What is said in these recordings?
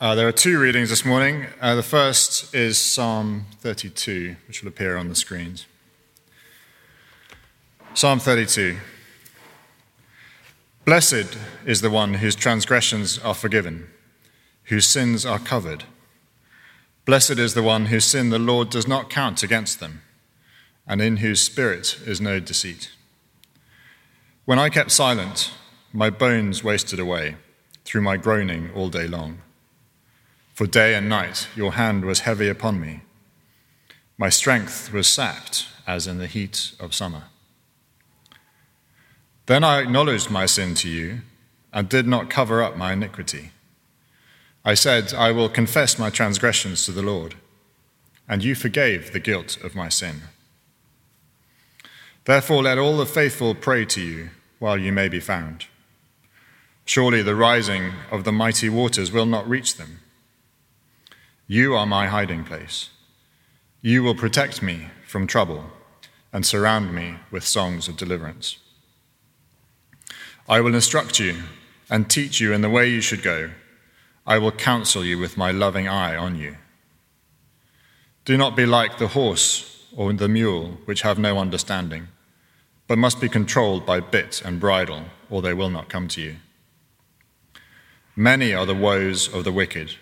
Uh, there are two readings this morning. Uh, the first is Psalm 32, which will appear on the screens. Psalm 32. Blessed is the one whose transgressions are forgiven, whose sins are covered. Blessed is the one whose sin the Lord does not count against them, and in whose spirit is no deceit. When I kept silent, my bones wasted away through my groaning all day long. For day and night your hand was heavy upon me. My strength was sapped as in the heat of summer. Then I acknowledged my sin to you and did not cover up my iniquity. I said, I will confess my transgressions to the Lord, and you forgave the guilt of my sin. Therefore, let all the faithful pray to you while you may be found. Surely the rising of the mighty waters will not reach them. You are my hiding place. You will protect me from trouble and surround me with songs of deliverance. I will instruct you and teach you in the way you should go. I will counsel you with my loving eye on you. Do not be like the horse or the mule, which have no understanding, but must be controlled by bit and bridle, or they will not come to you. Many are the woes of the wicked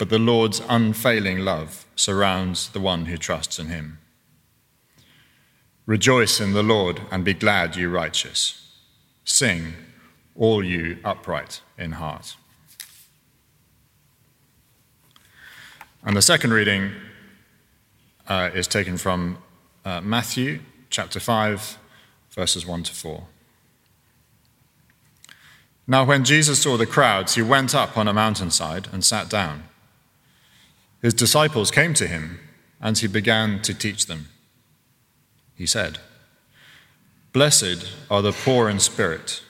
but the Lord's unfailing love surrounds the one who trusts in him. Rejoice in the Lord and be glad, you righteous. Sing, all you upright in heart. And the second reading uh, is taken from uh, Matthew chapter 5, verses 1 to 4. Now, when Jesus saw the crowds, he went up on a mountainside and sat down. His disciples came to him, and he began to teach them. He said, Blessed are the poor in spirit,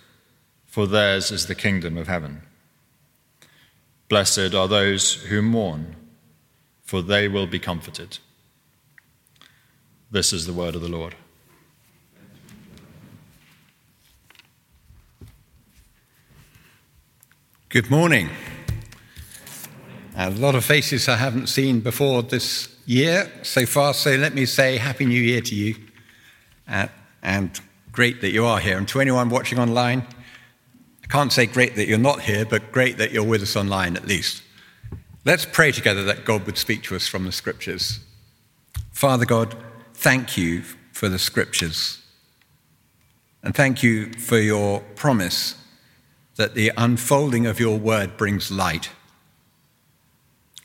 for theirs is the kingdom of heaven. Blessed are those who mourn, for they will be comforted. This is the word of the Lord. Good morning. A lot of faces I haven't seen before this year so far, so let me say Happy New Year to you. Uh, and great that you are here. And to anyone watching online, I can't say great that you're not here, but great that you're with us online at least. Let's pray together that God would speak to us from the scriptures. Father God, thank you for the scriptures. And thank you for your promise that the unfolding of your word brings light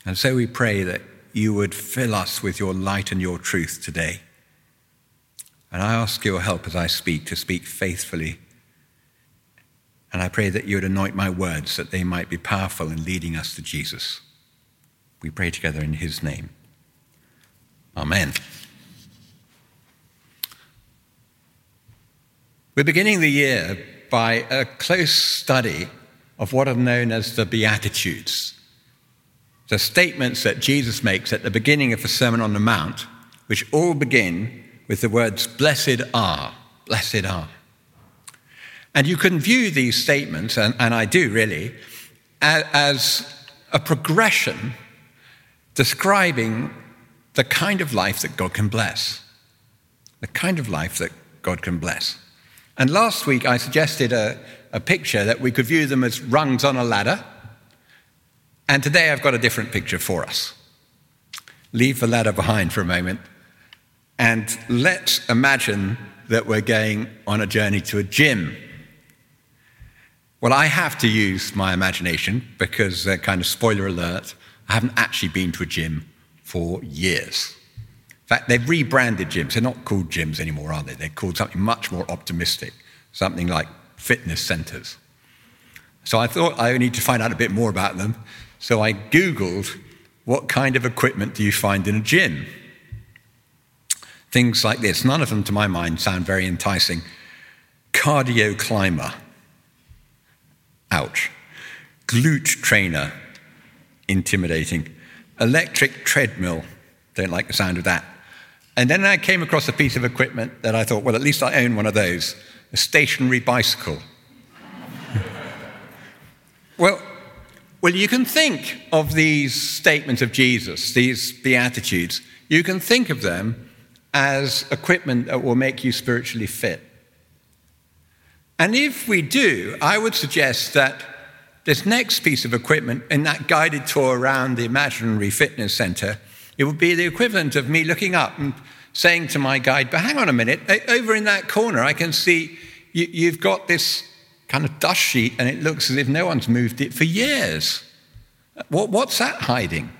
and so we pray that you would fill us with your light and your truth today. And I ask your help as I speak to speak faithfully. And I pray that you would anoint my words that they might be powerful in leading us to Jesus. We pray together in his name. Amen. We're beginning the year by a close study of what are known as the Beatitudes the statements that Jesus makes at the beginning of the Sermon on the Mount, which all begin with the words, Blessed are, blessed are. And you can view these statements, and, and I do really, as a progression describing the kind of life that God can bless. The kind of life that God can bless. And last week I suggested a, a picture that we could view them as rungs on a ladder and today I've got a different picture for us. Leave the ladder behind for a moment and let's imagine that we're going on a journey to a gym. Well, I have to use my imagination because, uh, kind of spoiler alert, I haven't actually been to a gym for years. In fact, they've rebranded gyms. They're not called gyms anymore, are they? They're called something much more optimistic, something like fitness centers. So I thought I need to find out a bit more about them. So I Googled what kind of equipment do you find in a gym? Things like this. None of them, to my mind, sound very enticing. Cardio climber. Ouch. Glute trainer. Intimidating. Electric treadmill. Don't like the sound of that. And then I came across a piece of equipment that I thought, well, at least I own one of those a stationary bicycle. well, Well, you can think of these statements of Jesus, these Beatitudes, you can think of them as equipment that will make you spiritually fit. And if we do, I would suggest that this next piece of equipment in that guided tour around the imaginary fitness center, it would be the equivalent of me looking up and saying to my guide, but hang on a minute, over in that corner, I can see you, have got this kind of dust sheet and it looks as if no one's moved it for years. What, what's that hiding?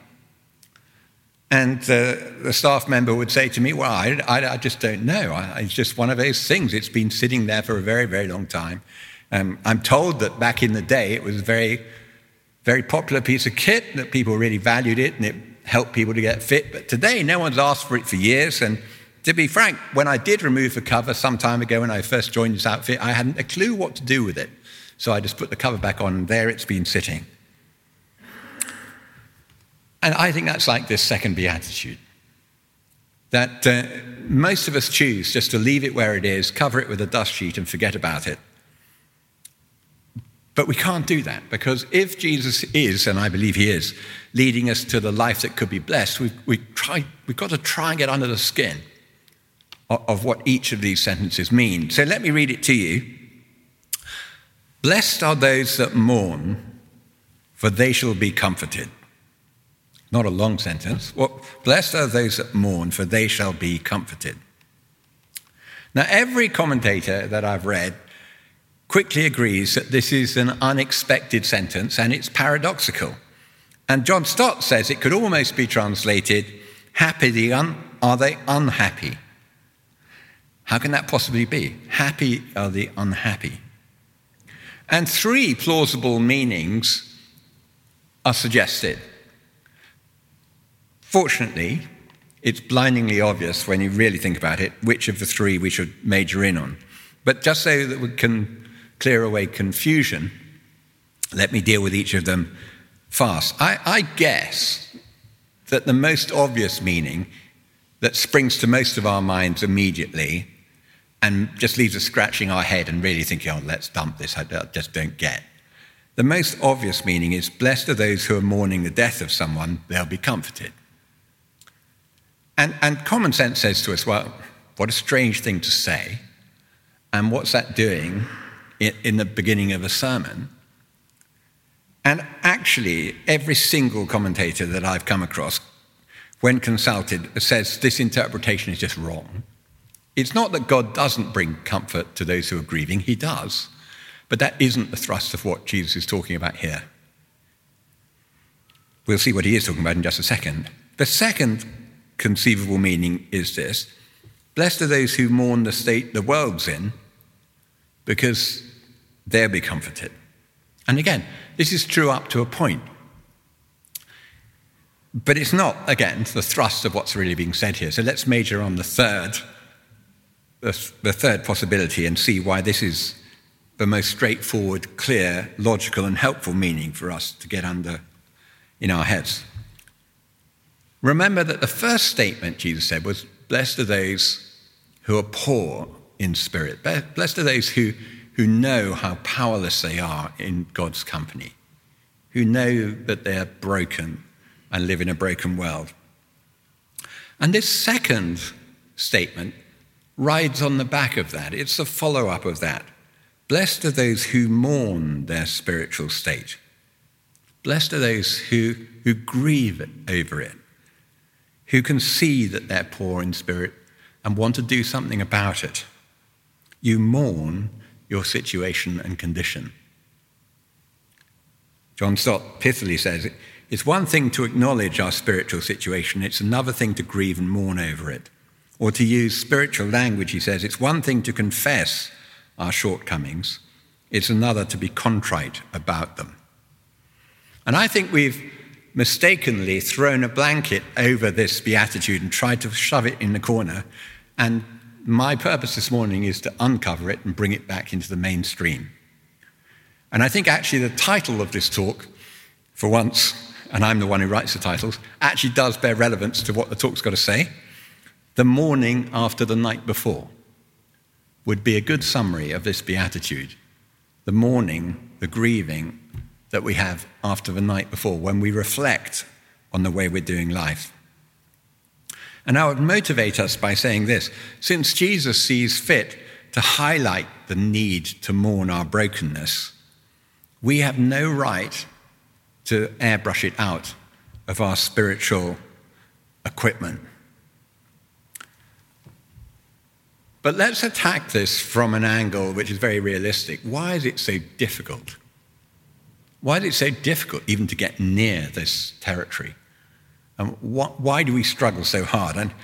And uh, the staff member would say to me, Well, I, I, I just don't know. I, it's just one of those things. It's been sitting there for a very, very long time. Um, I'm told that back in the day it was a very, very popular piece of kit, that people really valued it and it helped people to get fit. But today, no one's asked for it for years. And to be frank, when I did remove the cover some time ago when I first joined this outfit, I hadn't a clue what to do with it. So I just put the cover back on, and there it's been sitting. And I think that's like this second beatitude that uh, most of us choose just to leave it where it is, cover it with a dust sheet, and forget about it. But we can't do that because if Jesus is, and I believe he is, leading us to the life that could be blessed, we've, we try, we've got to try and get under the skin of, what each of these sentences mean. So let me read it to you. Blessed are those that mourn, for they shall be comforted. Not a long sentence. Well, blessed are those that mourn, for they shall be comforted. Now, every commentator that I've read quickly agrees that this is an unexpected sentence and it's paradoxical. And John Stott says it could almost be translated happy are they unhappy? How can that possibly be? Happy are the unhappy. And three plausible meanings are suggested. Fortunately, it's blindingly obvious when you really think about it which of the three we should major in on. But just so that we can clear away confusion, let me deal with each of them fast. I, I guess that the most obvious meaning that springs to most of our minds immediately and just leaves us scratching our head and really thinking, oh, let's dump this, I just don't get. The most obvious meaning is blessed are those who are mourning the death of someone, they'll be comforted. And, and common sense says to us, well, what a strange thing to say. And what's that doing in, in the beginning of a sermon? And actually, every single commentator that I've come across, when consulted, says this interpretation is just wrong. It's not that God doesn't bring comfort to those who are grieving, He does. But that isn't the thrust of what Jesus is talking about here. We'll see what he is talking about in just a second. The second conceivable meaning is this Blessed are those who mourn the state the world's in, because they'll be comforted. And again, this is true up to a point. But it's not, again, the thrust of what's really being said here. So let's major on the third, the, the third possibility and see why this is the most straightforward, clear, logical, and helpful meaning for us to get under in our heads. Remember that the first statement Jesus said was, Blessed are those who are poor in spirit. Blessed are those who, who know how powerless they are in God's company, who know that they are broken and live in a broken world. And this second statement rides on the back of that. It's a follow up of that. Blessed are those who mourn their spiritual state. Blessed are those who, who grieve over it who can see that they're poor in spirit and want to do something about it. You mourn your situation and condition. John Stott pithily says it's one thing to acknowledge our spiritual situation, it's another thing to grieve and mourn over it. Or to use spiritual language, he says, it's one thing to confess our shortcomings, it's another to be contrite about them. And I think we've mistakenly thrown a blanket over this beatitude and tried to shove it in the corner. And my purpose this morning is to uncover it and bring it back into the mainstream. And I think actually the title of this talk, for once, and I'm the one who writes the titles, actually does bear relevance to what the talk's got to say. The morning after the night before would be a good summary of this beatitude. The mourning, the grieving, that we have after the night before when we reflect on the way we're doing life. And I would motivate us by saying this since Jesus sees fit to highlight the need to mourn our brokenness, we have no right to airbrush it out of our spiritual equipment. But let's attack this from an angle which is very realistic. Why is it so difficult? Why is it so difficult even to get near this territory? And why do we struggle so hard? And,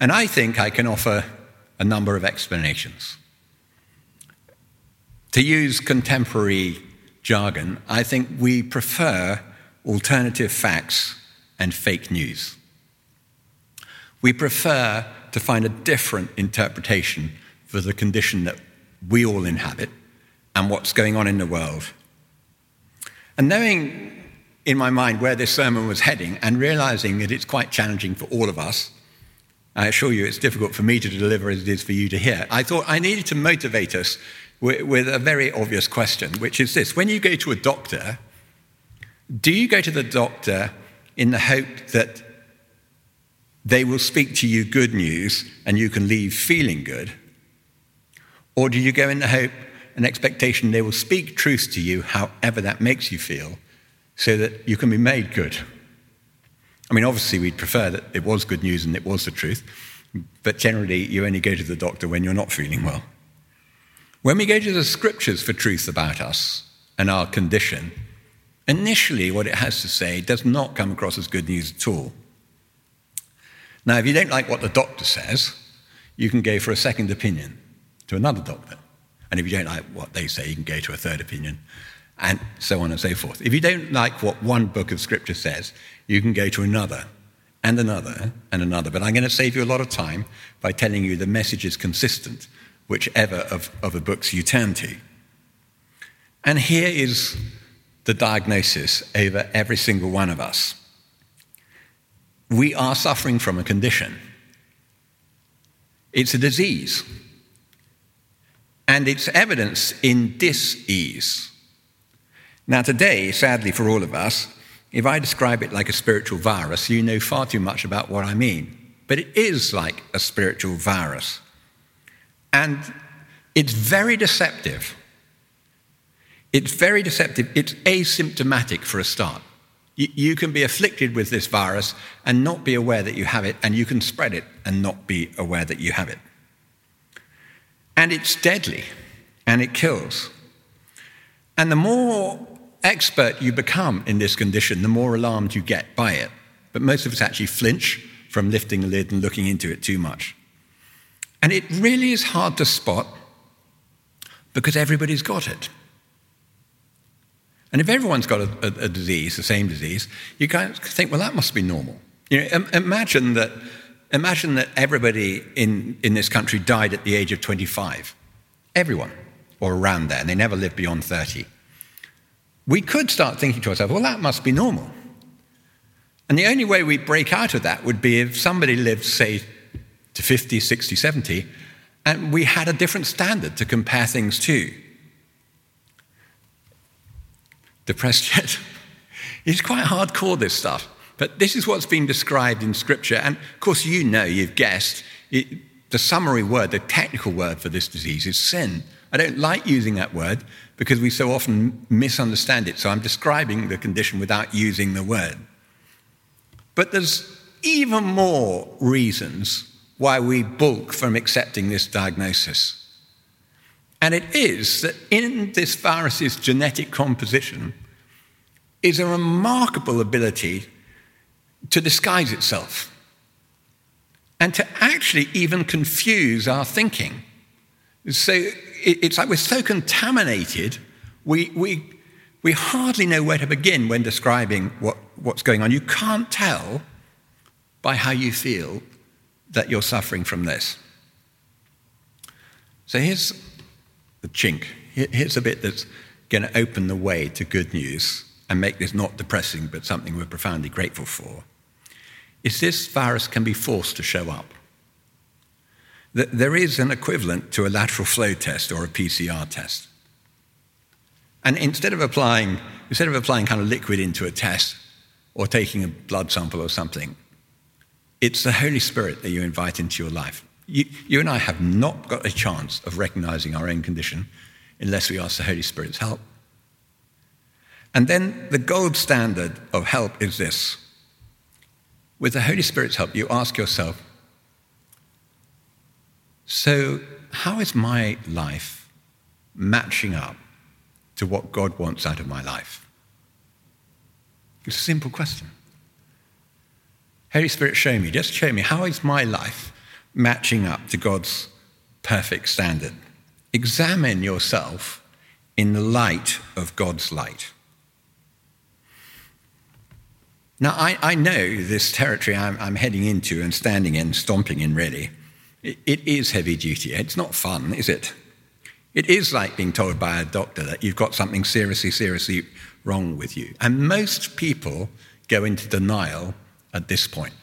and I think I can offer a number of explanations. To use contemporary jargon, I think we prefer alternative facts and fake news. We prefer to find a different interpretation for the condition that we all inhabit and what's going on in the world. And knowing in my mind where this sermon was heading and realizing that it's quite challenging for all of us, I assure you it's difficult for me to deliver as it is for you to hear, I thought I needed to motivate us with, with a very obvious question, which is this When you go to a doctor, do you go to the doctor in the hope that they will speak to you good news and you can leave feeling good? Or do you go in the hope and expectation they will speak truth to you, however that makes you feel, so that you can be made good? I mean, obviously, we'd prefer that it was good news and it was the truth, but generally, you only go to the doctor when you're not feeling well. When we go to the scriptures for truth about us and our condition, initially, what it has to say does not come across as good news at all. Now, if you don't like what the doctor says, you can go for a second opinion to another doctor. And if you don't like what they say, you can go to a third opinion, and so on and so forth. If you don't like what one book of Scripture says, you can go to another, and another, and another. But I'm going to save you a lot of time by telling you the message is consistent, whichever of, of the books you turn to. And here is the diagnosis over every single one of us we are suffering from a condition. It's a disease. And it's evidence in dis-ease. Now, today, sadly for all of us, if I describe it like a spiritual virus, you know far too much about what I mean. But it is like a spiritual virus. And it's very deceptive. It's very deceptive. It's asymptomatic for a start. You can be afflicted with this virus and not be aware that you have it, and you can spread it and not be aware that you have it. And it's deadly, and it kills. And the more expert you become in this condition, the more alarmed you get by it. But most of us actually flinch from lifting the lid and looking into it too much. And it really is hard to spot because everybody's got it. And if everyone's got a, a, a disease, the same disease, you kind of think, well, that must be normal. You know, imagine that, imagine that everybody in, in this country died at the age of 25. Everyone, or around there, and they never lived beyond 30. We could start thinking to ourselves, well, that must be normal. And the only way we break out of that would be if somebody lived, say, to 50, 60, 70, and we had a different standard to compare things to. Depressed yet? it's quite hardcore, this stuff. But this is what's been described in Scripture. And of course, you know, you've guessed, it, the summary word, the technical word for this disease is sin. I don't like using that word because we so often misunderstand it. So I'm describing the condition without using the word. But there's even more reasons why we balk from accepting this diagnosis. And it is that in this virus's genetic composition is a remarkable ability to disguise itself and to actually even confuse our thinking. So it's like we're so contaminated, we, we, we hardly know where to begin when describing what, what's going on. You can't tell by how you feel that you're suffering from this. So here's the chink. Here's a bit that's going to open the way to good news and make this not depressing but something we're profoundly grateful for. Is this virus can be forced to show up. There is an equivalent to a lateral flow test or a PCR test. And instead of applying, instead of applying kind of liquid into a test or taking a blood sample or something, it's the Holy Spirit that you invite into your life. You, you and I have not got a chance of recognizing our own condition unless we ask the Holy Spirit's help. And then the gold standard of help is this. With the Holy Spirit's help, you ask yourself, so how is my life matching up to what God wants out of my life? It's a simple question. Holy Spirit, show me, just show me, how is my life matching up to God's perfect standard? Examine yourself in the light of God's light. Now, I, I know this territory I'm, I'm, heading into and standing in, stomping in, really. It, it is heavy duty. It's not fun, is it? It is like being told by a doctor that you've got something seriously, seriously wrong with you. And most people go into denial at this point.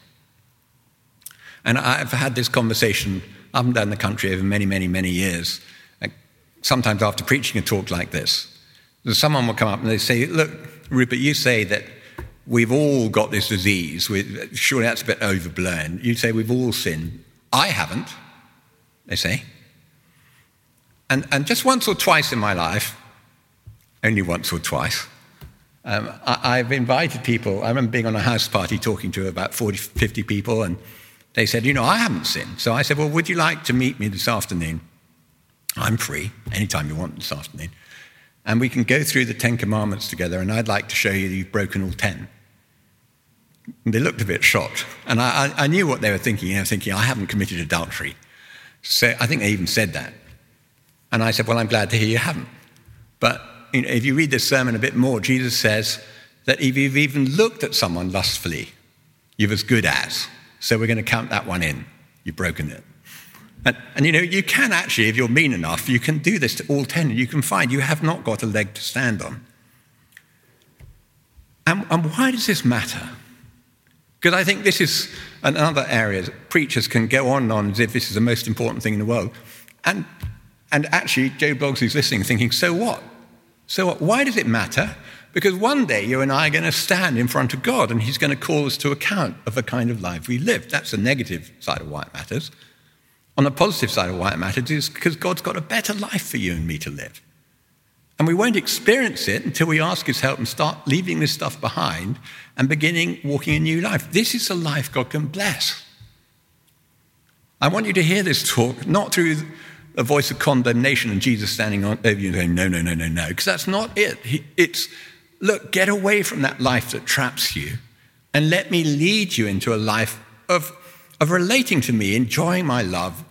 And I've had this conversation up and down the country over many, many, many years. Sometimes after preaching a talk like this, someone will come up and they say, Look, Rupert, you say that we've all got this disease. Surely that's a bit overblown. You say we've all sinned. I haven't, they say. And, and just once or twice in my life, only once or twice, um, I, have invited people. I remember being on a house party talking to about 40, 50 people, and they said, You know, I haven't sinned. So I said, Well, would you like to meet me this afternoon? I'm free anytime you want this afternoon. And we can go through the Ten Commandments together, and I'd like to show you that you've broken all ten. And they looked a bit shocked. And I, I, knew what they were thinking. They were thinking, I haven't committed adultery. So I think they even said that. And I said, Well, I'm glad to hear you haven't. But you know, if you read this sermon a bit more, Jesus says that if you've even looked at someone lustfully, you've as good as. So we're going to count that one in. You've broken it. And, and, you know, you can actually, if you're mean enough, you can do this to all 10. You can find you have not got a leg to stand on. And, and why does this matter? Because I think this is another area that preachers can go on and on as if this is the most important thing in the world. And, and actually, Joe Bloggs is listening, thinking, so what? So what? Why does it matter? Because one day you and I are going to stand in front of God and He's going to call us to account of the kind of life we live. That's the negative side of why it matters. On the positive side of why it matters is because God's got a better life for you and me to live. And we won't experience it until we ask His help and start leaving this stuff behind and beginning walking a new life. This is a life God can bless. I want you to hear this talk not through a voice of condemnation and Jesus standing over you and saying, no, no, no, no, no, because that's not it. It's, look, get away from that life that traps you and let me lead you into a life of, of relating to me, enjoying my love,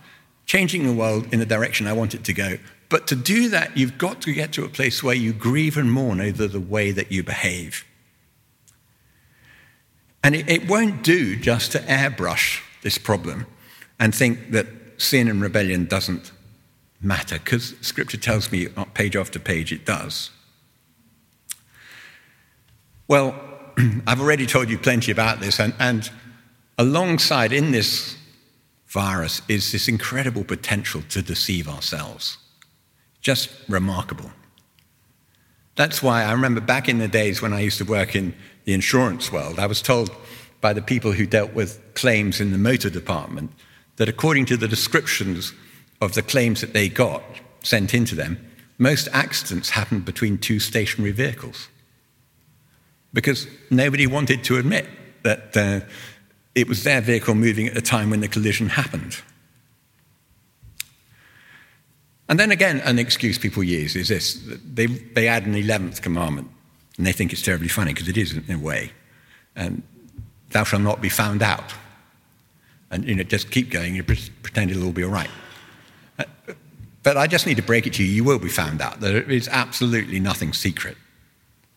changing the world in the direction I want it to go. But to do that, you've got to get to a place where you grieve and mourn over the way that you behave. And it, it won't do just to airbrush this problem and think that sin and rebellion doesn't matter, because Scripture tells me uh, page after page it does. Well, I've already told you plenty about this, and, and alongside in this virus is this incredible potential to deceive ourselves. Just remarkable. That's why I remember back in the days when I used to work in the insurance world, I was told by the people who dealt with claims in the motor department that according to the descriptions of the claims that they got sent into them, most accidents happened between two stationary vehicles. Because nobody wanted to admit that uh, it was their vehicle moving at the time when the collision happened. And then again, an excuse people use is this they, they add an 11th commandment, and they think it's terribly funny because it is in a way. And thou shalt not be found out. And you know, just keep going, you pretend it'll all be all right. Uh, but I just need to break it to you you will be found out. There is absolutely nothing secret.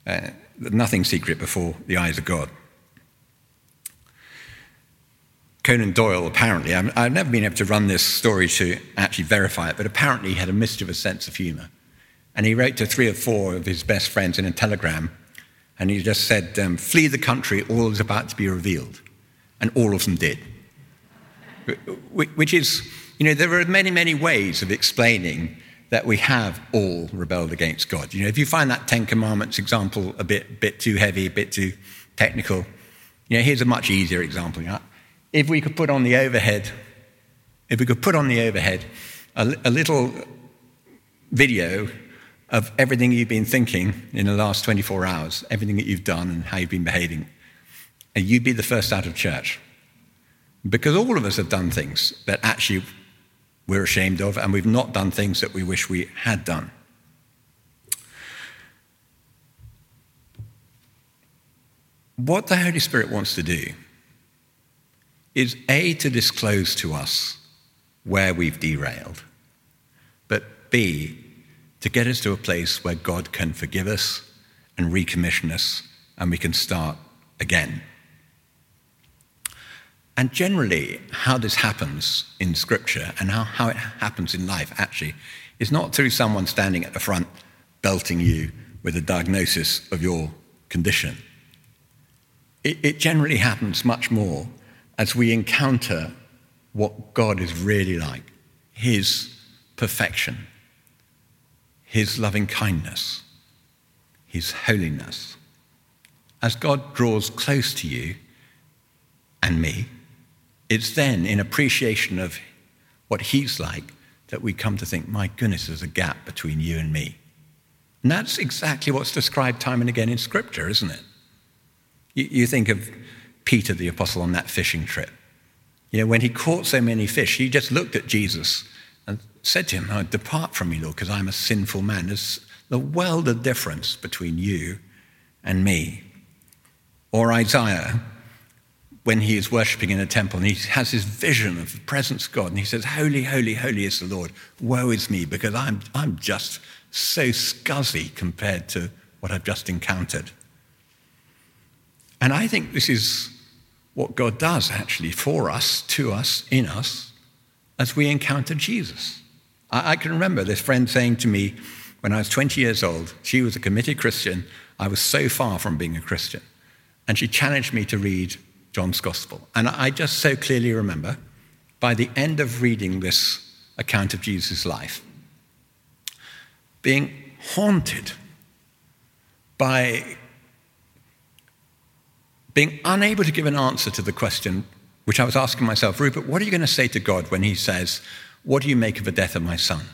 Uh, nothing secret before the eyes of God. Conan Doyle, apparently, I've never been able to run this story to actually verify it, but apparently he had a mischievous sense of humor. And he wrote to three or four of his best friends in a telegram, and he just said, um, Flee the country, all is about to be revealed. And all of them did. Which is, you know, there are many, many ways of explaining that we have all rebelled against God. You know, if you find that Ten Commandments example a bit, bit too heavy, a bit too technical, you know, here's a much easier example. You know, if we could put on the overhead, if we could put on the overhead a, a little video of everything you've been thinking in the last 24 hours, everything that you've done and how you've been behaving, and you'd be the first out of church. Because all of us have done things that actually we're ashamed of, and we've not done things that we wish we had done. What the Holy Spirit wants to do is A, to disclose to us where we've derailed, but B, to get us to a place where God can forgive us and recommission us and we can start again. And generally, how this happens in Scripture and how, how it happens in life actually is not through someone standing at the front belting you with a diagnosis of your condition. It, it generally happens much more as we encounter what God is really like His perfection, His loving kindness, His holiness. As God draws close to you and me, it's then in appreciation of what He's like that we come to think, my goodness, there's a gap between you and me. And that's exactly what's described time and again in Scripture, isn't it? You, you think of Peter the apostle on that fishing trip. You know, when he caught so many fish, he just looked at Jesus and said to him, oh, Depart from me, Lord, because I'm a sinful man. There's the world of difference between you and me. Or Isaiah, when he is worshipping in a temple and he has his vision of the presence of God and he says, Holy, holy, holy is the Lord. Woe is me because I'm, I'm just so scuzzy compared to what I've just encountered. And I think this is what God does actually for us, to us, in us, as we encounter Jesus. I, I can remember this friend saying to me when I was 20 years old, she was a committed Christian. I was so far from being a Christian. And she challenged me to read John's Gospel. And I just so clearly remember, by the end of reading this account of Jesus' life, being haunted by being unable to give an answer to the question which I was asking myself, Rupert, what are you going to say to God when he says, What do you make of the death of my son?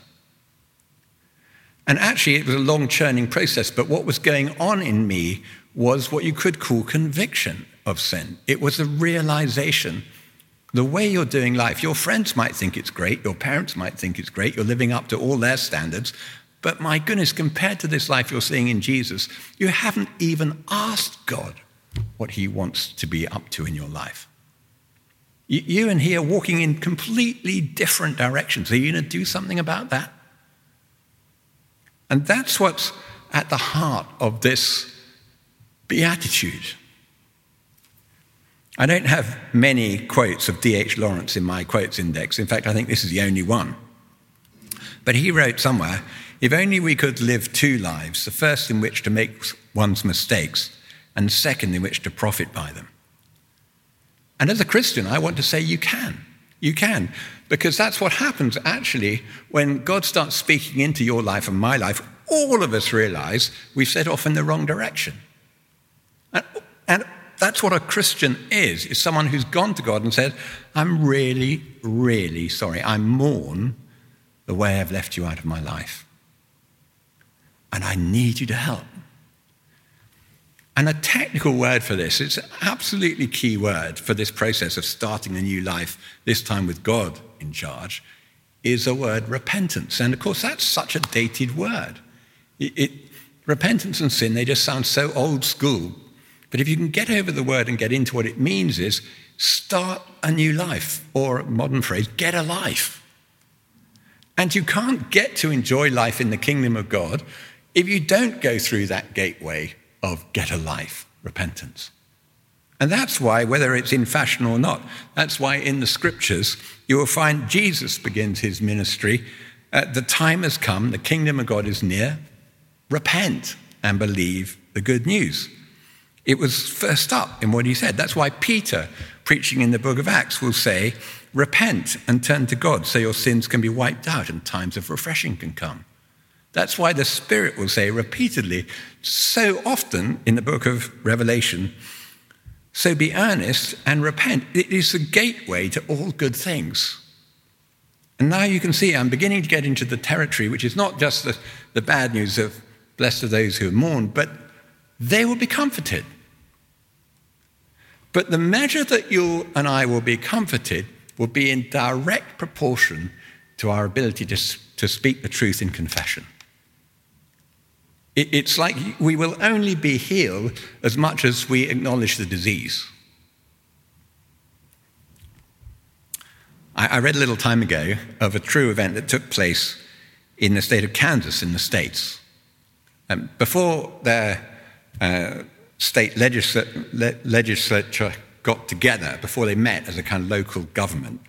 And actually, it was a long churning process, but what was going on in me was what you could call conviction of sin. It was a realization. The way you're doing life, your friends might think it's great, your parents might think it's great, you're living up to all their standards, but my goodness, compared to this life you're seeing in Jesus, you haven't even asked God what he wants to be up to in your life. You and he are walking in completely different directions. Are you going to do something about that? And that's what's at the heart of this beatitude. I don't have many quotes of D.H. Lawrence in my quotes index. In fact, I think this is the only one. But he wrote somewhere if only we could live two lives, the first in which to make one's mistakes, and second, in which to profit by them. And as a Christian, I want to say you can. You can. Because that's what happens actually when God starts speaking into your life and my life. All of us realize we've set off in the wrong direction. That's what a Christian is, is someone who's gone to God and said, I'm really, really sorry. I mourn the way I've left you out of my life. And I need you to help. And a technical word for this, it's an absolutely key word for this process of starting a new life, this time with God in charge, is a word repentance. And of course, that's such a dated word. It, it, repentance and sin, they just sound so old school. But if you can get over the word and get into what it means is start a new life, or modern phrase, get a life. And you can't get to enjoy life in the kingdom of God if you don't go through that gateway of get a life, repentance. And that's why, whether it's in fashion or not, that's why in the scriptures you will find Jesus begins his ministry. Uh, the time has come, the kingdom of God is near. Repent and believe the good news. It was first up in what he said. That's why Peter, preaching in the book of Acts, will say, repent and turn to God so your sins can be wiped out and times of refreshing can come. That's why the Spirit will say repeatedly, so often in the book of Revelation, so be earnest and repent. It is the gateway to all good things. And now you can see I'm beginning to get into the territory which is not just the, the bad news of blessed are those who mourn, but they will be comforted. But the measure that you and I will be comforted will be in direct proportion to our ability to, to speak the truth in confession. It, it's like we will only be healed as much as we acknowledge the disease. I, I read a little time ago of a true event that took place in the state of Kansas in the States. Um, before their uh, state legislature, legislature got together, before they met as a kind of local government,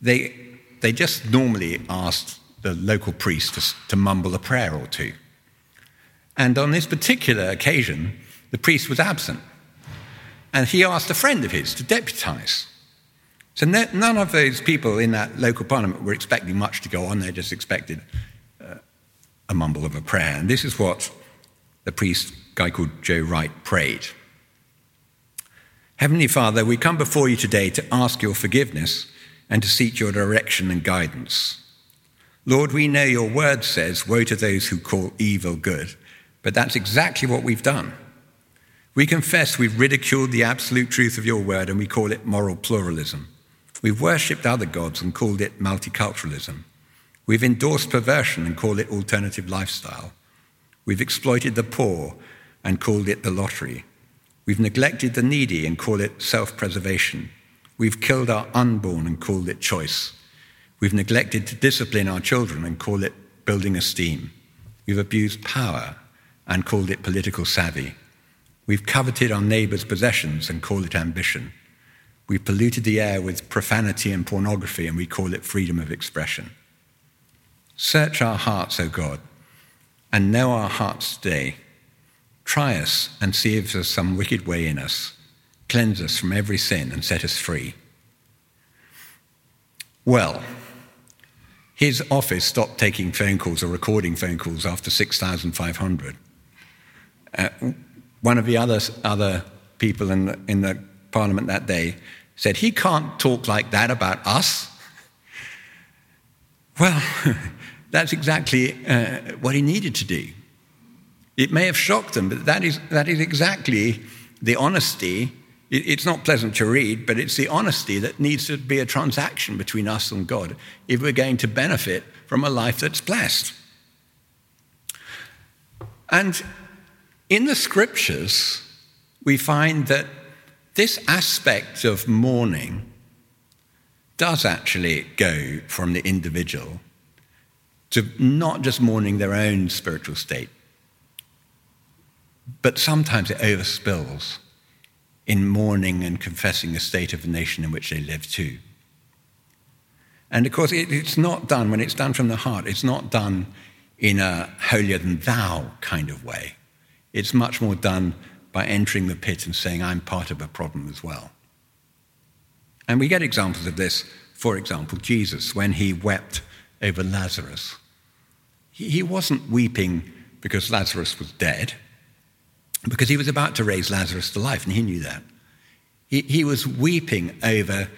they, they just normally asked the local priest to, to mumble a prayer or two. And on this particular occasion, the priest was absent. And he asked a friend of his to deputize. So none of those people in that local parliament were expecting much to go on. They just expected uh, a mumble of a prayer. And this is what the priest guy called Joe Wright prayed. Heavenly Father, we come before you today to ask your forgiveness and to seek your direction and guidance. Lord, we know your word says, Woe to those who call evil good, but that's exactly what we've done. We confess we've ridiculed the absolute truth of your word and we call it moral pluralism. We've worshipped other gods and called it multiculturalism. We've endorsed perversion and called it alternative lifestyle. We've exploited the poor and called it the lottery. We've neglected the needy and called it self preservation. We've killed our unborn and called it choice. We've neglected to discipline our children and call it building esteem. We've abused power and called it political savvy. We've coveted our neighbor's possessions and call it ambition. We've polluted the air with profanity and pornography and we call it freedom of expression. Search our hearts, O God, and know our hearts today. Try us and see if there's some wicked way in us. Cleanse us from every sin and set us free. Well, his office stopped taking phone calls or recording phone calls after 6,500. Uh, one of the other, other people in the, in the parliament that day said, He can't talk like that about us. Well, that's exactly uh, what he needed to do. It may have shocked them, but that is, that is exactly the honesty. It, it's not pleasant to read, but it's the honesty that needs to be a transaction between us and God if we're going to benefit from a life that's blessed. And in the scriptures, we find that this aspect of mourning does actually go from the individual to not just mourning their own spiritual state, but sometimes it overspills in mourning and confessing the state of the nation in which they live too. And of course, it's not done, when it's done from the heart, it's not done in a holier than thou kind of way. It's much more done by entering the pit and saying, I'm part of a problem as well. And we get examples of this. For example, Jesus, when he wept over Lazarus, he wasn't weeping because Lazarus was dead, because he was about to raise Lazarus to life, and he knew that. He, he was weeping over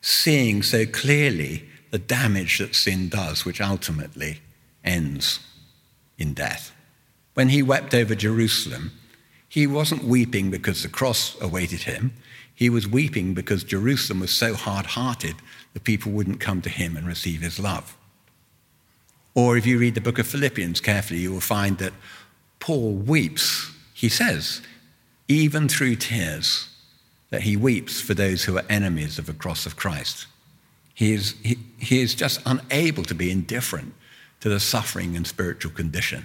seeing so clearly the damage that sin does, which ultimately ends in death. When he wept over Jerusalem, he wasn't weeping because the cross awaited him. He was weeping because Jerusalem was so hard hearted that people wouldn't come to him and receive his love. Or if you read the book of Philippians carefully, you will find that Paul weeps, he says, even through tears, that he weeps for those who are enemies of the cross of Christ. He is, he, he is just unable to be indifferent to the suffering and spiritual condition.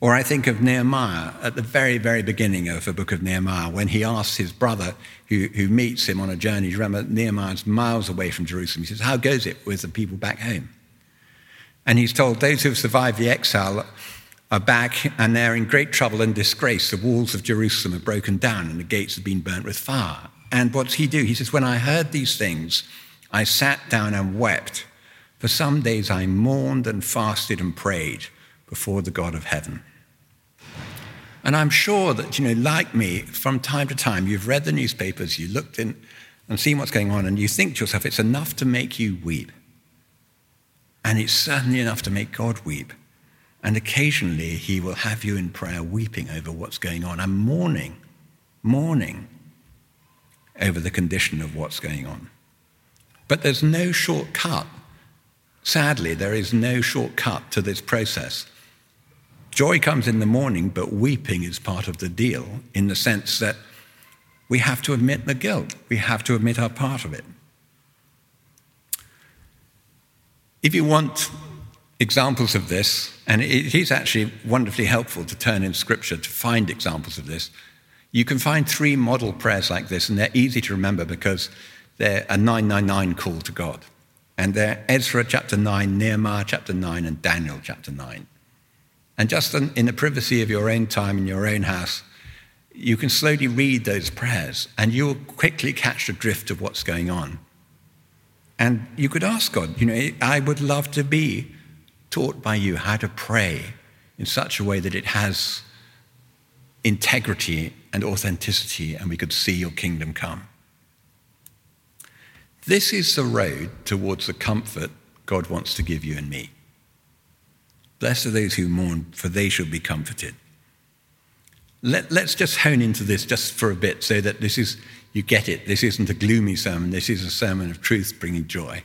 Or I think of Nehemiah at the very, very beginning of the book of Nehemiah when he asks his brother who, who meets him on a journey. Remember, Nehemiah's miles away from Jerusalem. He says, How goes it with the people back home? And he's told, Those who have survived the exile are back and they're in great trouble and disgrace. The walls of Jerusalem are broken down and the gates have been burnt with fire. And what's he do? He says, When I heard these things, I sat down and wept. For some days I mourned and fasted and prayed before the God of heaven. And I'm sure that, you know, like me, from time to time, you've read the newspapers, you looked in and seen what's going on, and you think to yourself, it's enough to make you weep. And it's certainly enough to make God weep. And occasionally, He will have you in prayer weeping over what's going on and mourning, mourning over the condition of what's going on. But there's no shortcut. Sadly, there is no shortcut to this process. Joy comes in the morning, but weeping is part of the deal in the sense that we have to admit the guilt. We have to admit our part of it. If you want examples of this, and it is actually wonderfully helpful to turn in Scripture to find examples of this, you can find three model prayers like this, and they're easy to remember because they're a 999 call to God. And they're Ezra chapter 9, Nehemiah chapter 9, and Daniel chapter 9. And just in the privacy of your own time in your own house, you can slowly read those prayers and you'll quickly catch the drift of what's going on. And you could ask God, you know, I would love to be taught by you how to pray in such a way that it has integrity and authenticity and we could see your kingdom come. This is the road towards the comfort God wants to give you and me. Blessed are those who mourn, for they shall be comforted. Let, us just hone into this just for a bit so that this is, you get it. This isn't a gloomy sermon, this is a sermon of truth bringing joy.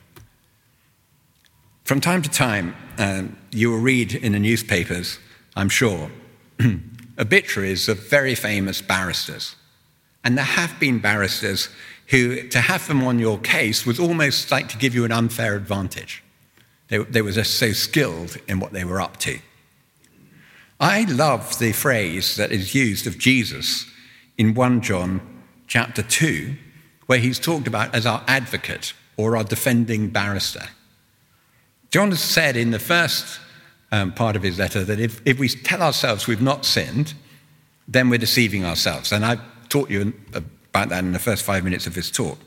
From time to time, um, you will read in the newspapers, I'm sure, obituaries of very famous barristers. And there have been barristers who, to have them on your case, was almost like to give you an unfair advantage. They, they were just so skilled in what they were up to. I love the phrase that is used of Jesus in 1 John chapter 2, where he's talked about as our advocate or our defending barrister. John has said in the first um, part of his letter that if, if we tell ourselves we've not sinned, then we're deceiving ourselves. And I taught you about that in the first five minutes of this talk.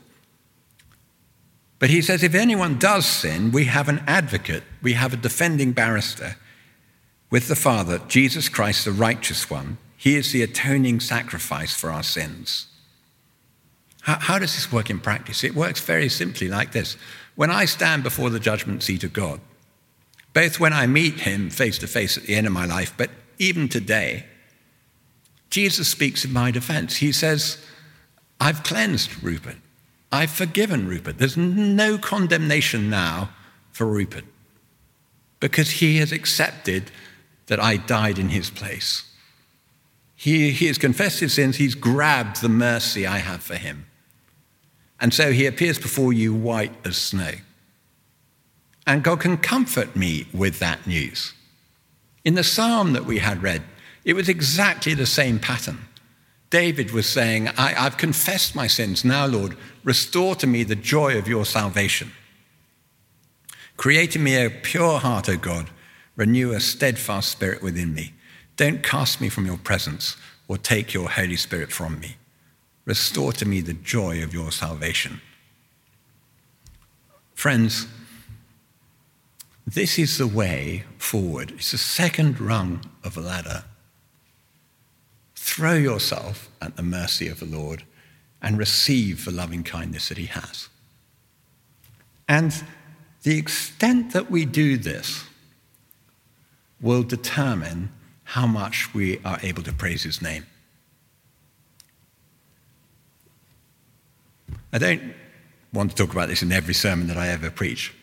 But he says if anyone does sin, we have an advocate, we have a defending barrister with the Father, Jesus Christ, the righteous one. He is the atoning sacrifice for our sins. How, how, does this work in practice? It works very simply like this. When I stand before the judgment seat of God, both when I meet him face to face at the end of my life, but even today, Jesus speaks in my defense. He says, I've cleansed Rupert. I've forgiven Rupert. There's no condemnation now for Rupert because he has accepted that I died in his place. He, he has confessed his sins, he's grabbed the mercy I have for him. And so he appears before you white as snow. And God can comfort me with that news. In the psalm that we had read, it was exactly the same pattern. David was saying, I, have confessed my sins. Now, Lord, restore to me the joy of your salvation. Create in me a pure heart, O God. Renew a steadfast spirit within me. Don't cast me from your presence or take your Holy Spirit from me. Restore to me the joy of your salvation. Friends, this is the way forward. It's the second rung of a ladder. Throw yourself at the mercy of the Lord and receive the loving kindness that He has. And the extent that we do this will determine how much we are able to praise His name. I don't want to talk about this in every sermon that I ever preach.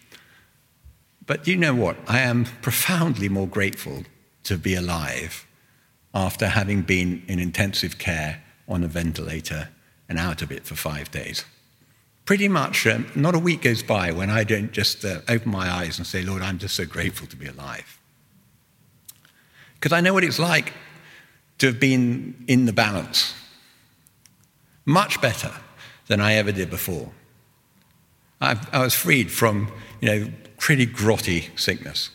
But you know what? I am profoundly more grateful to be alive after having been in intensive care on a ventilator and out of it for five days. Pretty much um, not a week goes by when I don't just uh, open my eyes and say, Lord, I'm just so grateful to be alive. Because I know what it's like to have been in the balance. Much better than I ever did before. I've, i was freed from, you know, pretty grotty sickness.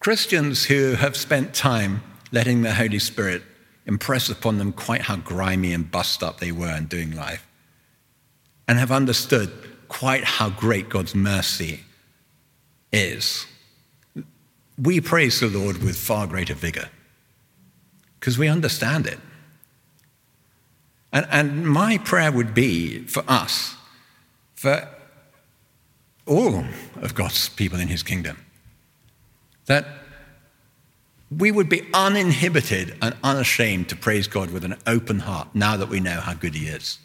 Christians who have spent time letting the Holy Spirit impress upon them quite how grimy and bust up they were in doing life, and have understood quite how great God's mercy is, we praise the Lord with far greater vigor because we understand it. And, and my prayer would be for us, for all of God's people in his kingdom, that we would be uninhibited and unashamed to praise God with an open heart now that we know how good he is.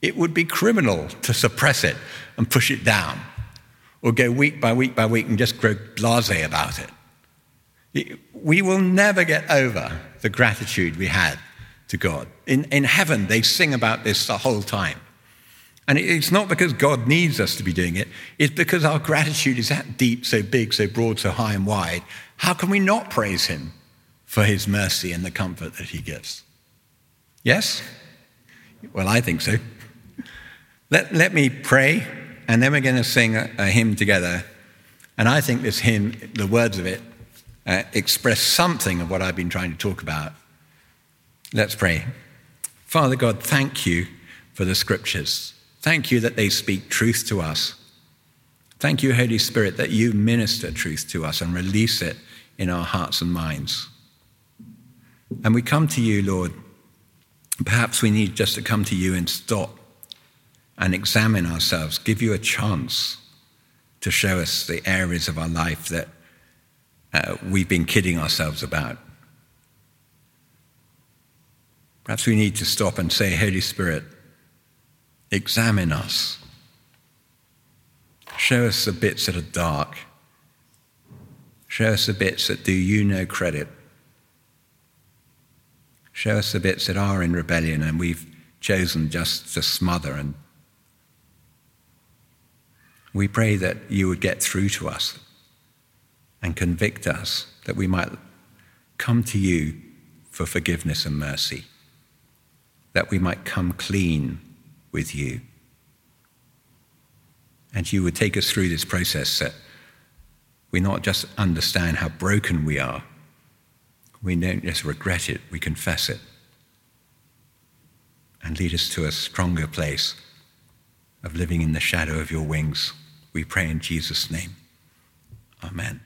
It would be criminal to suppress it and push it down or go week by week by week and just grow blase about it. We will never get over the gratitude we had to God. In, in heaven, they sing about this the whole time. And it's not because God needs us to be doing it, it's because our gratitude is that deep, so big, so broad, so high and wide. How can we not praise Him for His mercy and the comfort that He gives? Yes? Well, I think so. Let, let me pray, and then we're going to sing a, a hymn together. And I think this hymn, the words of it, uh, express something of what I've been trying to talk about. Let's pray. Father God, thank you for the scriptures. Thank you that they speak truth to us. Thank you, Holy Spirit, that you minister truth to us and release it in our hearts and minds. And we come to you, Lord. Perhaps we need just to come to you and stop and examine ourselves, give you a chance to show us the areas of our life that uh, we've been kidding ourselves about. Perhaps we need to stop and say, Holy Spirit, examine us. Show us the bits that are dark. Show us the bits that do you no credit. Show us the bits that are in rebellion and we've chosen just to smother and we pray that you would get through to us and convict us that we might come to you for forgiveness and mercy that we might come clean with you. And you would take us through this process that we not just understand how broken we are, we don't just regret it, we confess it. And lead us to a stronger place of living in the shadow of your wings. We pray in Jesus' name. Amen.